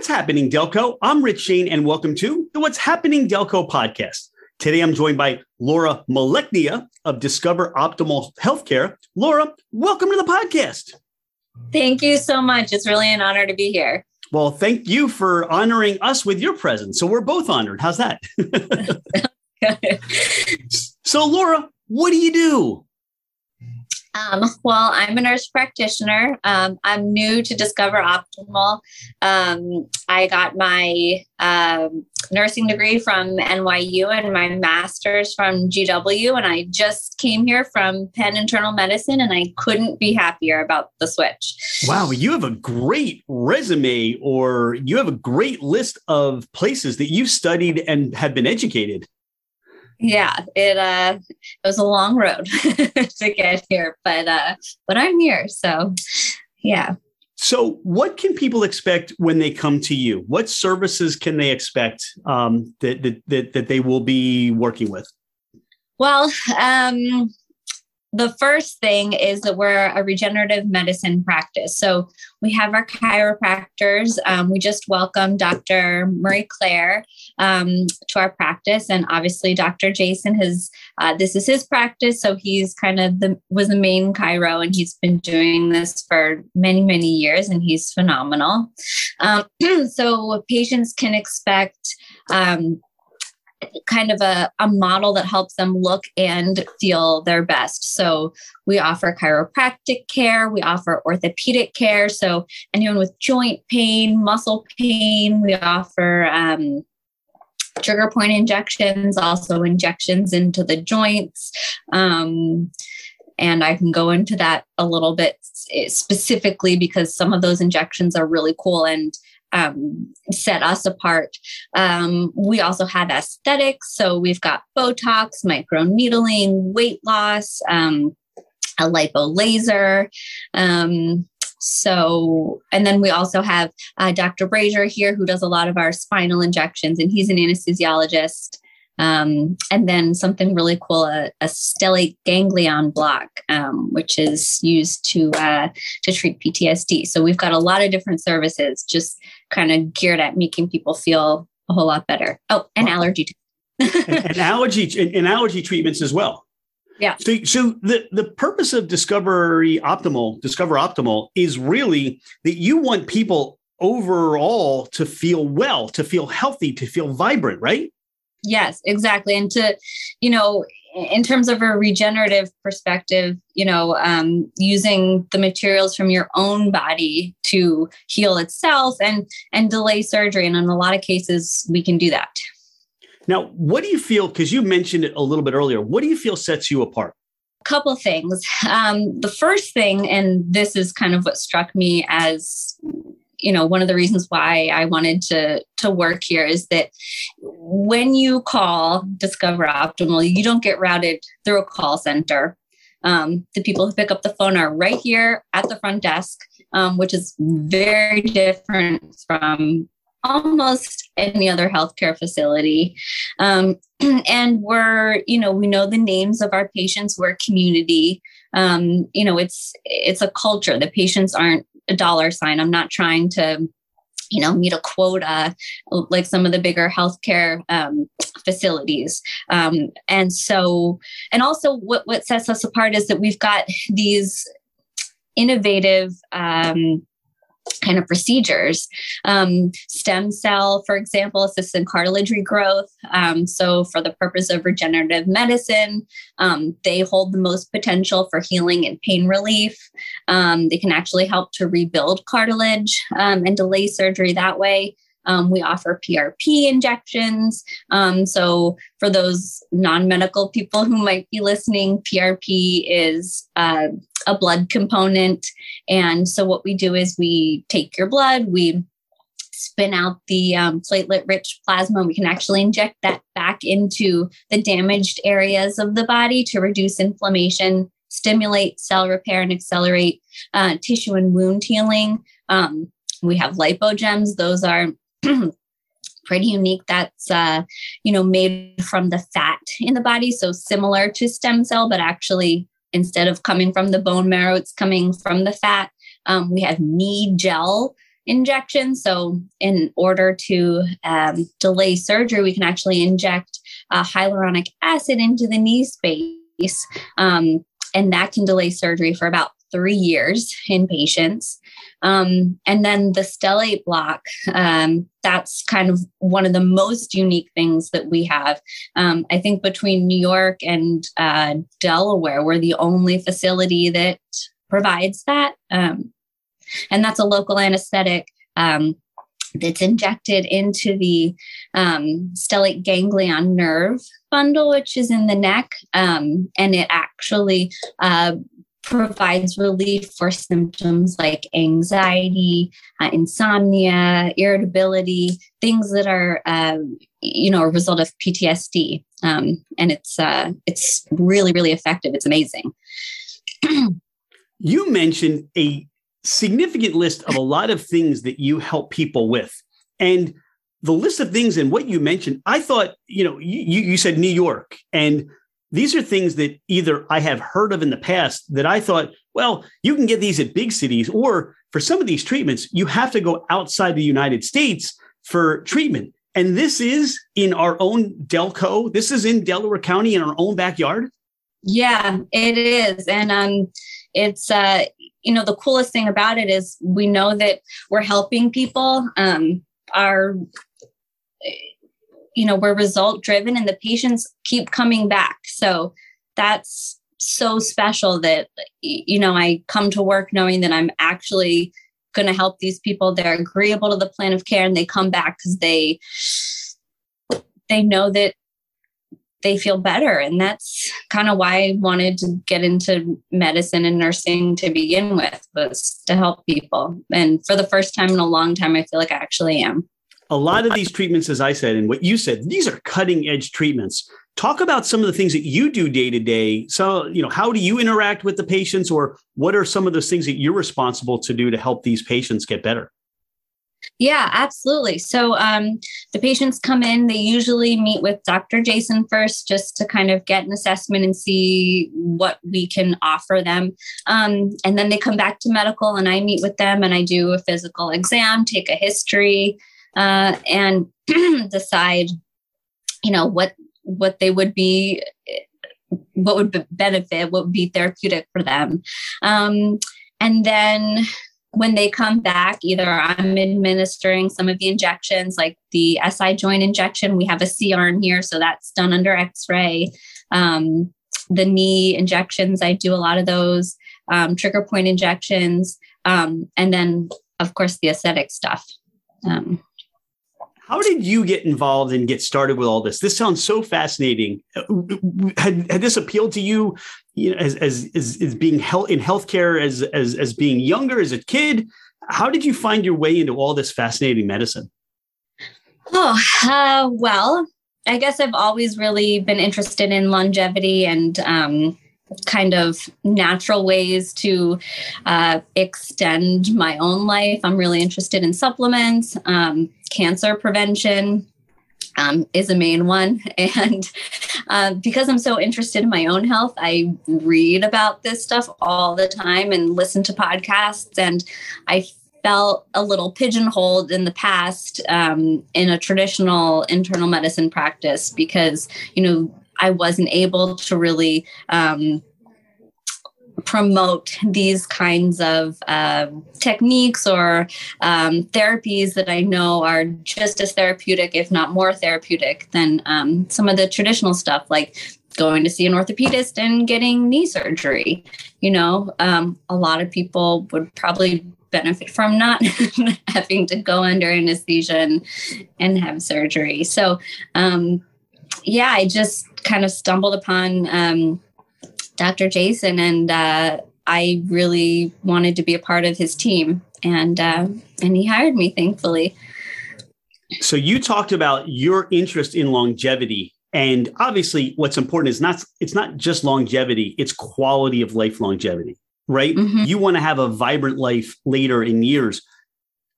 What's happening, Delco? I'm Rich Shane, and welcome to the What's Happening Delco podcast. Today, I'm joined by Laura Maleknia of Discover Optimal Healthcare. Laura, welcome to the podcast. Thank you so much. It's really an honor to be here. Well, thank you for honoring us with your presence. So we're both honored. How's that? so, Laura, what do you do? Um, well, I'm a nurse practitioner. Um, I'm new to Discover Optimal. Um, I got my um, nursing degree from NYU and my master's from GW, and I just came here from Penn Internal Medicine, and I couldn't be happier about the switch. Wow, you have a great resume, or you have a great list of places that you've studied and have been educated yeah it uh it was a long road to get here but uh but i'm here so yeah. So what can people expect when they come to you? What services can they expect um that that that, that they will be working with? Well um the first thing is that we're a regenerative medicine practice. So we have our chiropractors. Um, we just welcomed Dr. Marie Claire um, to our practice, and obviously Dr. Jason has. Uh, this is his practice, so he's kind of the was the main chiro, and he's been doing this for many many years, and he's phenomenal. Um, so patients can expect. Um, kind of a, a model that helps them look and feel their best. So we offer chiropractic care, we offer orthopedic care. So anyone with joint pain, muscle pain, we offer um, trigger point injections, also injections into the joints. Um, and I can go into that a little bit specifically because some of those injections are really cool and um, set us apart. Um, we also have aesthetics. So we've got Botox, microneedling, weight loss, um, a lipo laser. Um, so, and then we also have uh, Dr. Brazier here who does a lot of our spinal injections, and he's an anesthesiologist. Um, and then something really cool, a, a stellate ganglion block, um, which is used to uh, to treat PTSD. So we've got a lot of different services, just kind of geared at making people feel a whole lot better. Oh, and wow. allergy, and, and, allergy and, and allergy treatments as well. Yeah. So, so the, the purpose of Discovery Optimal, Discover Optimal is really that you want people overall to feel well, to feel healthy, to feel vibrant, right? Yes, exactly. And to, you know, in terms of a regenerative perspective, you know, um, using the materials from your own body to heal itself and and delay surgery, and in a lot of cases, we can do that. Now, what do you feel? Because you mentioned it a little bit earlier. What do you feel sets you apart? A couple things. Um, the first thing, and this is kind of what struck me as you know one of the reasons why i wanted to to work here is that when you call discover optimal you don't get routed through a call center. Um, the people who pick up the phone are right here at the front desk um, which is very different from almost any other healthcare facility. Um, and we're you know we know the names of our patients. We're community. Um, you know it's it's a culture. The patients aren't a dollar sign. I'm not trying to you know meet a quota like some of the bigger healthcare um, facilities um, and so and also what, what sets us apart is that we've got these innovative um, kind of procedures. Um, stem cell, for example, assists in cartilage regrowth. Um, so, for the purpose of regenerative medicine, um, they hold the most potential for healing and pain relief. Um, they can actually help to rebuild cartilage um, and delay surgery that way. Um, we offer PRP injections. So, for those non medical people who might be listening, PRP is uh, a blood component. And so, what we do is we take your blood, we spin out the um, platelet rich plasma. We can actually inject that back into the damaged areas of the body to reduce inflammation, stimulate cell repair, and accelerate uh, tissue and wound healing. Um, we have lipogems, those are pretty unique that's uh, you know made from the fat in the body so similar to stem cell but actually instead of coming from the bone marrow it's coming from the fat um, we have knee gel injection. So, in order to um, delay surgery, we can actually inject uh, hyaluronic acid into the knee space. Um, and that can delay surgery for about three years in patients. Um, and then the stellate block, um, that's kind of one of the most unique things that we have. Um, I think between New York and uh, Delaware, we're the only facility that provides that. Um, and that's a local anesthetic um, that's injected into the um, stellate ganglion nerve bundle, which is in the neck. and it actually uh, provides relief for symptoms like anxiety, uh, insomnia, irritability, things that are, um, you know, a result of PTSD. Um, and it's uh, it's really really effective. It's amazing. you mentioned a significant list of a lot of things that you help people with, and the list of things and what you mentioned, I thought, you know, you, you said New York and these are things that either I have heard of in the past that I thought, well, you can get these at big cities, or for some of these treatments, you have to go outside the United States for treatment. And this is in our own Delco. This is in Delaware County in our own backyard. Yeah, it is. And um, it's, uh, you know, the coolest thing about it is we know that we're helping people. Um, our you know we're result driven and the patients keep coming back. So that's so special that you know i come to work knowing that i'm actually going to help these people. They're agreeable to the plan of care and they come back because they they know that they feel better. And that's kind of why i wanted to get into medicine and nursing to begin with was to help people. And for the first time in a long time i feel like i actually am a lot of these treatments, as I said, and what you said, these are cutting edge treatments. Talk about some of the things that you do day to day. So, you know, how do you interact with the patients, or what are some of those things that you're responsible to do to help these patients get better? Yeah, absolutely. So um, the patients come in, they usually meet with Dr. Jason first just to kind of get an assessment and see what we can offer them. Um, and then they come back to medical, and I meet with them and I do a physical exam, take a history, uh, and decide, you know, what what they would be, what would benefit, what would be therapeutic for them, um, and then when they come back, either I'm administering some of the injections, like the SI joint injection. We have a C arm here, so that's done under X-ray. Um, the knee injections, I do a lot of those. Um, trigger point injections, um, and then of course the aesthetic stuff. How did you get involved and get started with all this? This sounds so fascinating. Had, had this appealed to you, you know, as, as, as, as being in healthcare, as, as, as being younger, as a kid? How did you find your way into all this fascinating medicine? Oh, uh, well, I guess I've always really been interested in longevity and um, kind of natural ways to uh, extend my own life. I'm really interested in supplements, um, cancer prevention. Um, is a main one. And uh, because I'm so interested in my own health, I read about this stuff all the time and listen to podcasts. And I felt a little pigeonholed in the past um, in a traditional internal medicine practice because, you know, I wasn't able to really um, promote these kinds of uh, techniques or um, therapies that I know are just as therapeutic, if not more therapeutic, than um, some of the traditional stuff, like going to see an orthopedist and getting knee surgery. You know, um, a lot of people would probably benefit from not having to go under anesthesia and, and have surgery. So, um, yeah, I just kind of stumbled upon um, Dr. Jason, and uh, I really wanted to be a part of his team, and uh, and he hired me, thankfully. So you talked about your interest in longevity, and obviously, what's important is not it's not just longevity; it's quality of life longevity, right? Mm-hmm. You want to have a vibrant life later in years.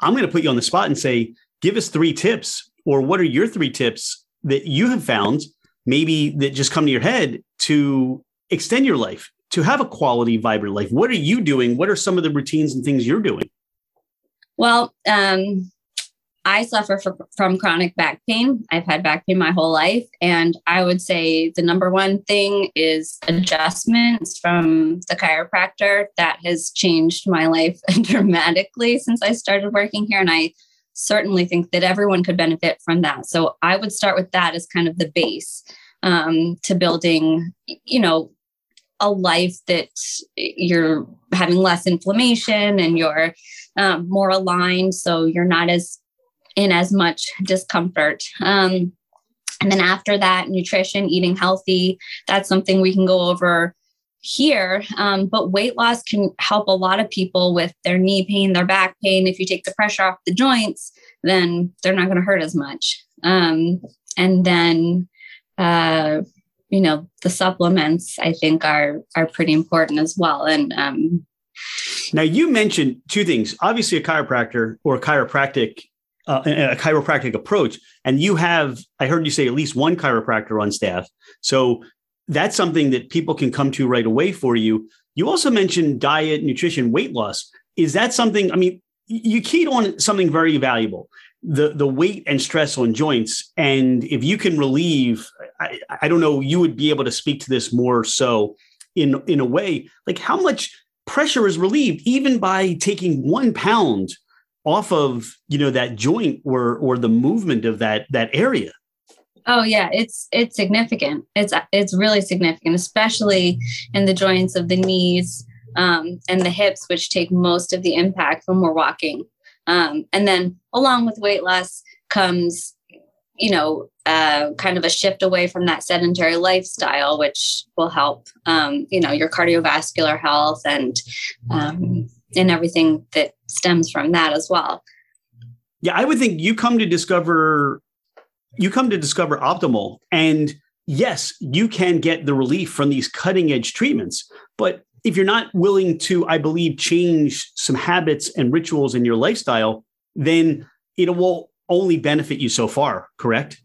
I'm going to put you on the spot and say, give us three tips, or what are your three tips that you have found, maybe that just come to your head to extend your life to have a quality, vibrant life? What are you doing? What are some of the routines and things you're doing? Well, um, I suffer for, from chronic back pain. I've had back pain my whole life. And I would say the number one thing is adjustments from the chiropractor. That has changed my life dramatically since I started working here. And I certainly think that everyone could benefit from that. So I would start with that as kind of the base um, to building, you know, a life that you're having less inflammation and you're um, more aligned. So you're not as in as much discomfort. Um, and then after that, nutrition, eating healthy, that's something we can go over here. Um, but weight loss can help a lot of people with their knee pain, their back pain. If you take the pressure off the joints, then they're not going to hurt as much. Um, and then, uh, you know, the supplements I think are are pretty important as well. And um, now you mentioned two things. Obviously, a chiropractor or a chiropractic uh, a chiropractic approach. And you have, I heard you say at least one chiropractor on staff. So that's something that people can come to right away for you. You also mentioned diet, nutrition, weight loss. Is that something? I mean, you keyed on something very valuable the the weight and stress on joints. And if you can relieve I, I don't know you would be able to speak to this more so in in a way like how much pressure is relieved even by taking one pound off of you know that joint or or the movement of that that area? Oh yeah it's it's significant. It's it's really significant especially in the joints of the knees um, and the hips which take most of the impact when we're walking um, and then along with weight loss comes you know uh, kind of a shift away from that sedentary lifestyle which will help um, you know your cardiovascular health and um, and everything that stems from that as well. Yeah, I would think you come to discover you come to discover optimal and yes, you can get the relief from these cutting edge treatments, but if you're not willing to I believe change some habits and rituals in your lifestyle, then it will only benefit you so far, correct?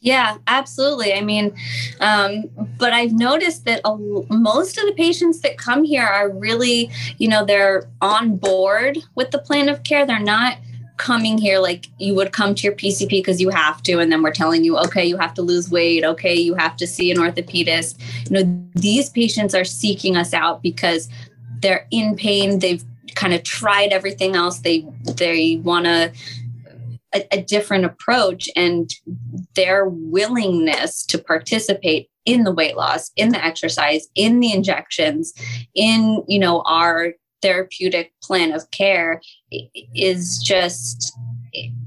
Yeah, absolutely. I mean, um, but I've noticed that a, most of the patients that come here are really, you know, they're on board with the plan of care. They're not coming here like you would come to your PCP because you have to, and then we're telling you, okay, you have to lose weight. Okay, you have to see an orthopedist. You know, these patients are seeking us out because they're in pain. They've kind of tried everything else. They they want to a, a different approach and their willingness to participate in the weight loss in the exercise in the injections in you know our therapeutic plan of care is just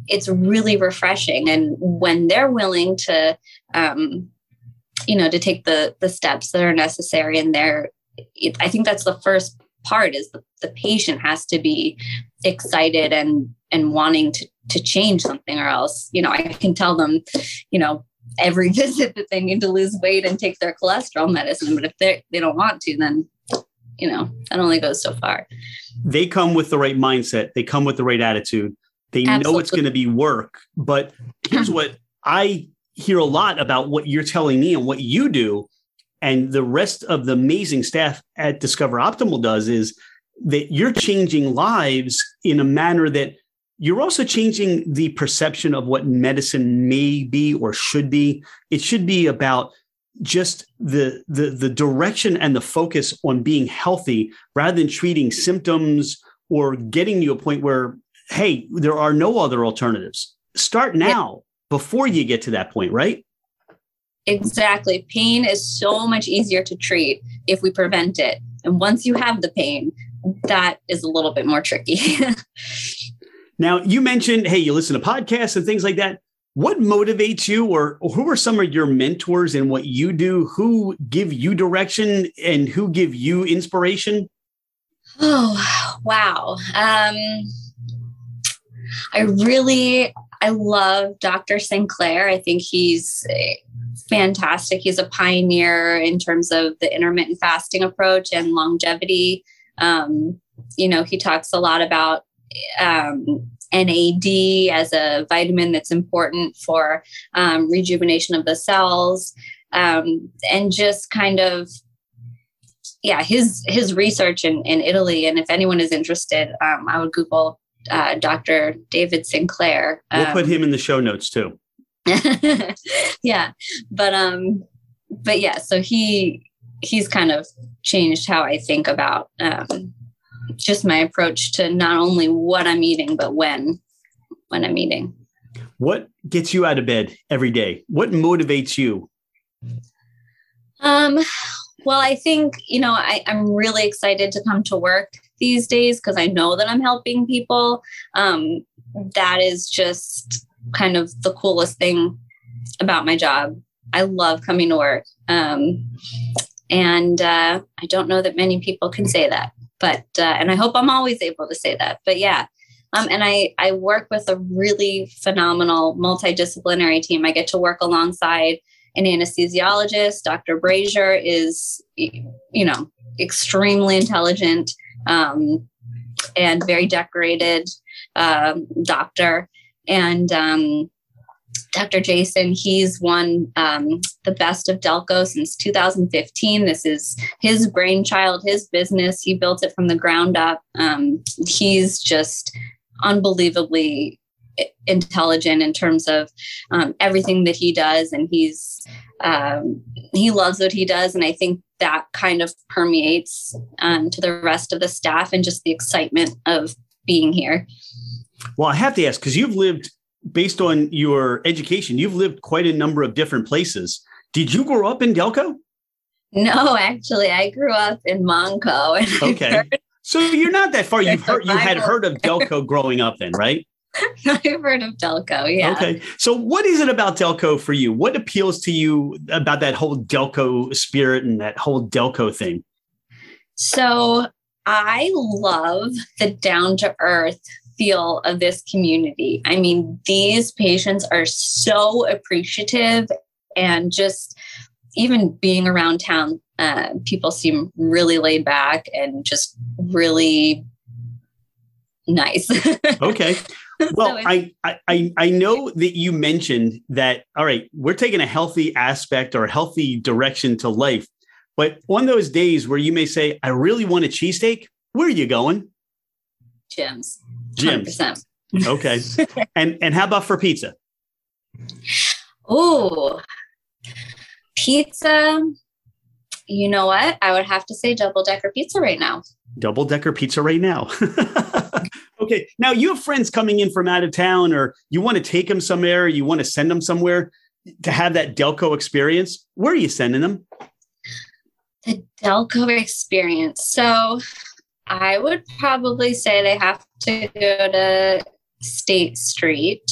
it's really refreshing. And when they're willing to um, you know to take the the steps that are necessary and they're i think that's the first part is the, the patient has to be excited and and wanting to to change something or else you know i can tell them you know every visit that they need to lose weight and take their cholesterol medicine but if they they don't want to then you know that only goes so far they come with the right mindset they come with the right attitude they Absolutely. know it's going to be work but here's what i hear a lot about what you're telling me and what you do and the rest of the amazing staff at discover optimal does is that you're changing lives in a manner that you're also changing the perception of what medicine may be or should be. It should be about just the, the, the direction and the focus on being healthy rather than treating symptoms or getting to a point where, hey, there are no other alternatives. Start now yeah. before you get to that point, right? Exactly. Pain is so much easier to treat if we prevent it. And once you have the pain, that is a little bit more tricky. Now, you mentioned, hey, you listen to podcasts and things like that. What motivates you, or, who are some of your mentors in what you do? Who give you direction and who give you inspiration? Oh, wow. Um, I really, I love Dr. Sinclair. I think he's fantastic. He's a pioneer in terms of the intermittent fasting approach and longevity. Um, you know, he talks a lot about um, NAD as a vitamin that's important for um, rejuvenation of the cells, um, and just kind of yeah his his research in, in Italy. And if anyone is interested, um, I would Google uh, Dr. David Sinclair. We'll um, put him in the show notes too. yeah, but um, but yeah, so he he's kind of changed how I think about um, just my approach to not only what I'm eating, but when when I'm eating. What gets you out of bed every day? What motivates you? Um, well, I think, you know, I, I'm really excited to come to work these days because I know that I'm helping people. Um, that is just kind of the coolest thing about my job. I love coming to work. Um, and uh, I don't know that many people can say that, but, uh, and I hope I'm always able to say that. But yeah, um, and I, I work with a really phenomenal multidisciplinary team. I get to work alongside an anesthesiologist. Dr. Brazier is, you know, extremely intelligent um, and very decorated um, doctor. And um, Dr. Jason, he's won um, the best of Delco since 2015. This is his brainchild, his business. He built it from the ground up. Um, he's just unbelievably intelligent in terms of um, everything that he does and he's um, he loves what he does and i think that kind of permeates um, to the rest of the staff and just the excitement of being here well i have to ask because you've lived based on your education you've lived quite a number of different places did you grow up in delco no actually i grew up in montco okay so you're not that far you've heard you had heard of delco growing up then right I've heard of Delco. Yeah. Okay. So, what is it about Delco for you? What appeals to you about that whole Delco spirit and that whole Delco thing? So, I love the down to earth feel of this community. I mean, these patients are so appreciative and just even being around town, uh, people seem really laid back and just really nice. okay. Well, so I, I I know that you mentioned that all right, we're taking a healthy aspect or a healthy direction to life. But on those days where you may say, I really want a cheesesteak, where are you going? Jim's. Jim's. Okay. and and how about for pizza? Oh, pizza. You know what? I would have to say double decker pizza right now. Double decker pizza right now. Okay. Now you have friends coming in from out of town, or you want to take them somewhere, or you want to send them somewhere to have that Delco experience. Where are you sending them? The Delco experience. So I would probably say they have to go to State Street.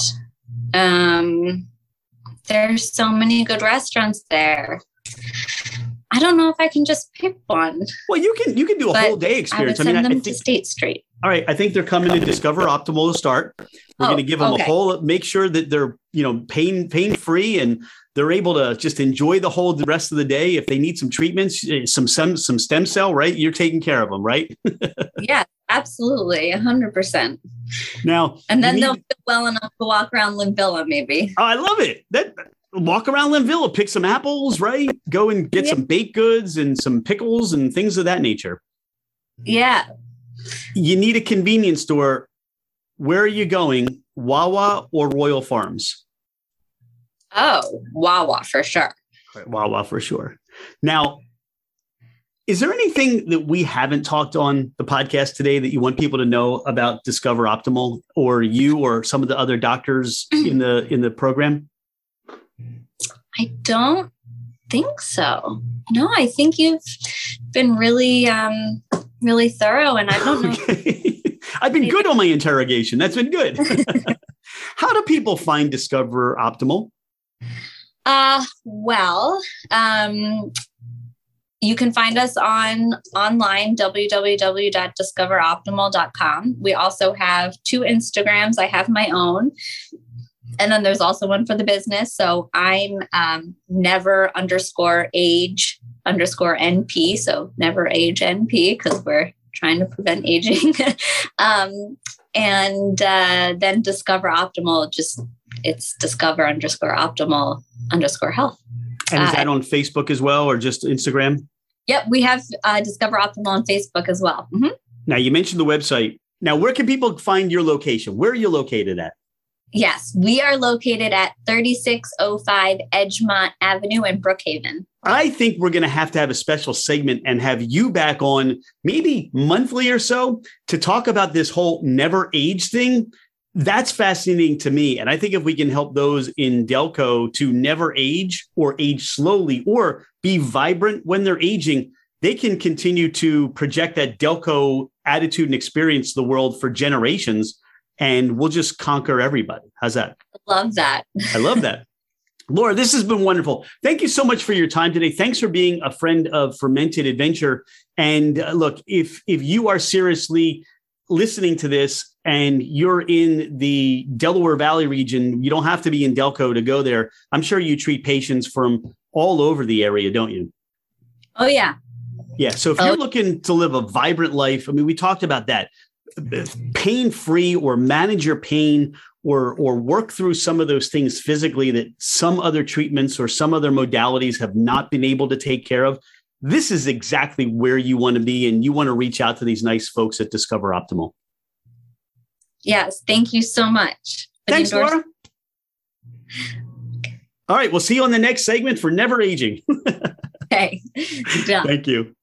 Um, there's so many good restaurants there. I don't know if I can just pick one. Well, you can you can do a whole day experience. I would send I mean, them I think, to State Street. All right, I think they're coming to Discover Optimal to start. We're oh, going to give them okay. a whole, make sure that they're you know pain pain free and they're able to just enjoy the whole the rest of the day. If they need some treatments, eh, some some some stem cell, right? You're taking care of them, right? yeah, absolutely, hundred percent. Now, and then they'll feel well enough to walk around Linvilla, maybe. Oh, I love it. That walk around Linvilla, pick some apples, right? Go and get yeah. some baked goods and some pickles and things of that nature. Yeah. You need a convenience store. Where are you going? Wawa or Royal Farms? Oh, Wawa for sure. Wawa for sure. Now, is there anything that we haven't talked on the podcast today that you want people to know about Discover Optimal or you or some of the other doctors in the in the program? I don't think so. No, I think you've been really, um, really thorough, and I don't know. I've been good on my interrogation. That's been good. How do people find Discover Optimal? Uh, well, um, you can find us on online www.discoveroptimal.com. We also have two Instagrams. I have my own and then there's also one for the business. So I'm um, never underscore age underscore NP. So never age NP because we're trying to prevent aging. um, and uh, then discover optimal, just it's discover underscore optimal underscore health. And is that uh, on Facebook as well or just Instagram? Yep, we have uh, Discover Optimal on Facebook as well. Mm-hmm. Now, you mentioned the website Now, where can people find your location? Where are you located at? Yes, we are located at 3605 Edgemont Avenue in Brookhaven. I think we're going to have to have a special segment and have you back on maybe monthly or so to talk about this whole never age thing. That's fascinating to me. And I think if we can help those in Delco to never age or age slowly or be vibrant when they're aging, they can continue to project that Delco attitude and experience the world for generations and we'll just conquer everybody. How's that? I love that. I love that. Laura, this has been wonderful. Thank you so much for your time today. Thanks for being a friend of Fermented Adventure. And uh, look, if if you are seriously listening to this and you're in the Delaware Valley region, you don't have to be in Delco to go there. I'm sure you treat patients from all over the area, don't you? Oh yeah. Yeah. So if oh. you're looking to live a vibrant life, I mean, we talked about that pain free or manage your pain or or work through some of those things physically that some other treatments or some other modalities have not been able to take care of this is exactly where you want to be and you want to reach out to these nice folks at discover optimal yes thank you so much thanks laura. all right we'll see you on the next segment for never aging. Okay thank you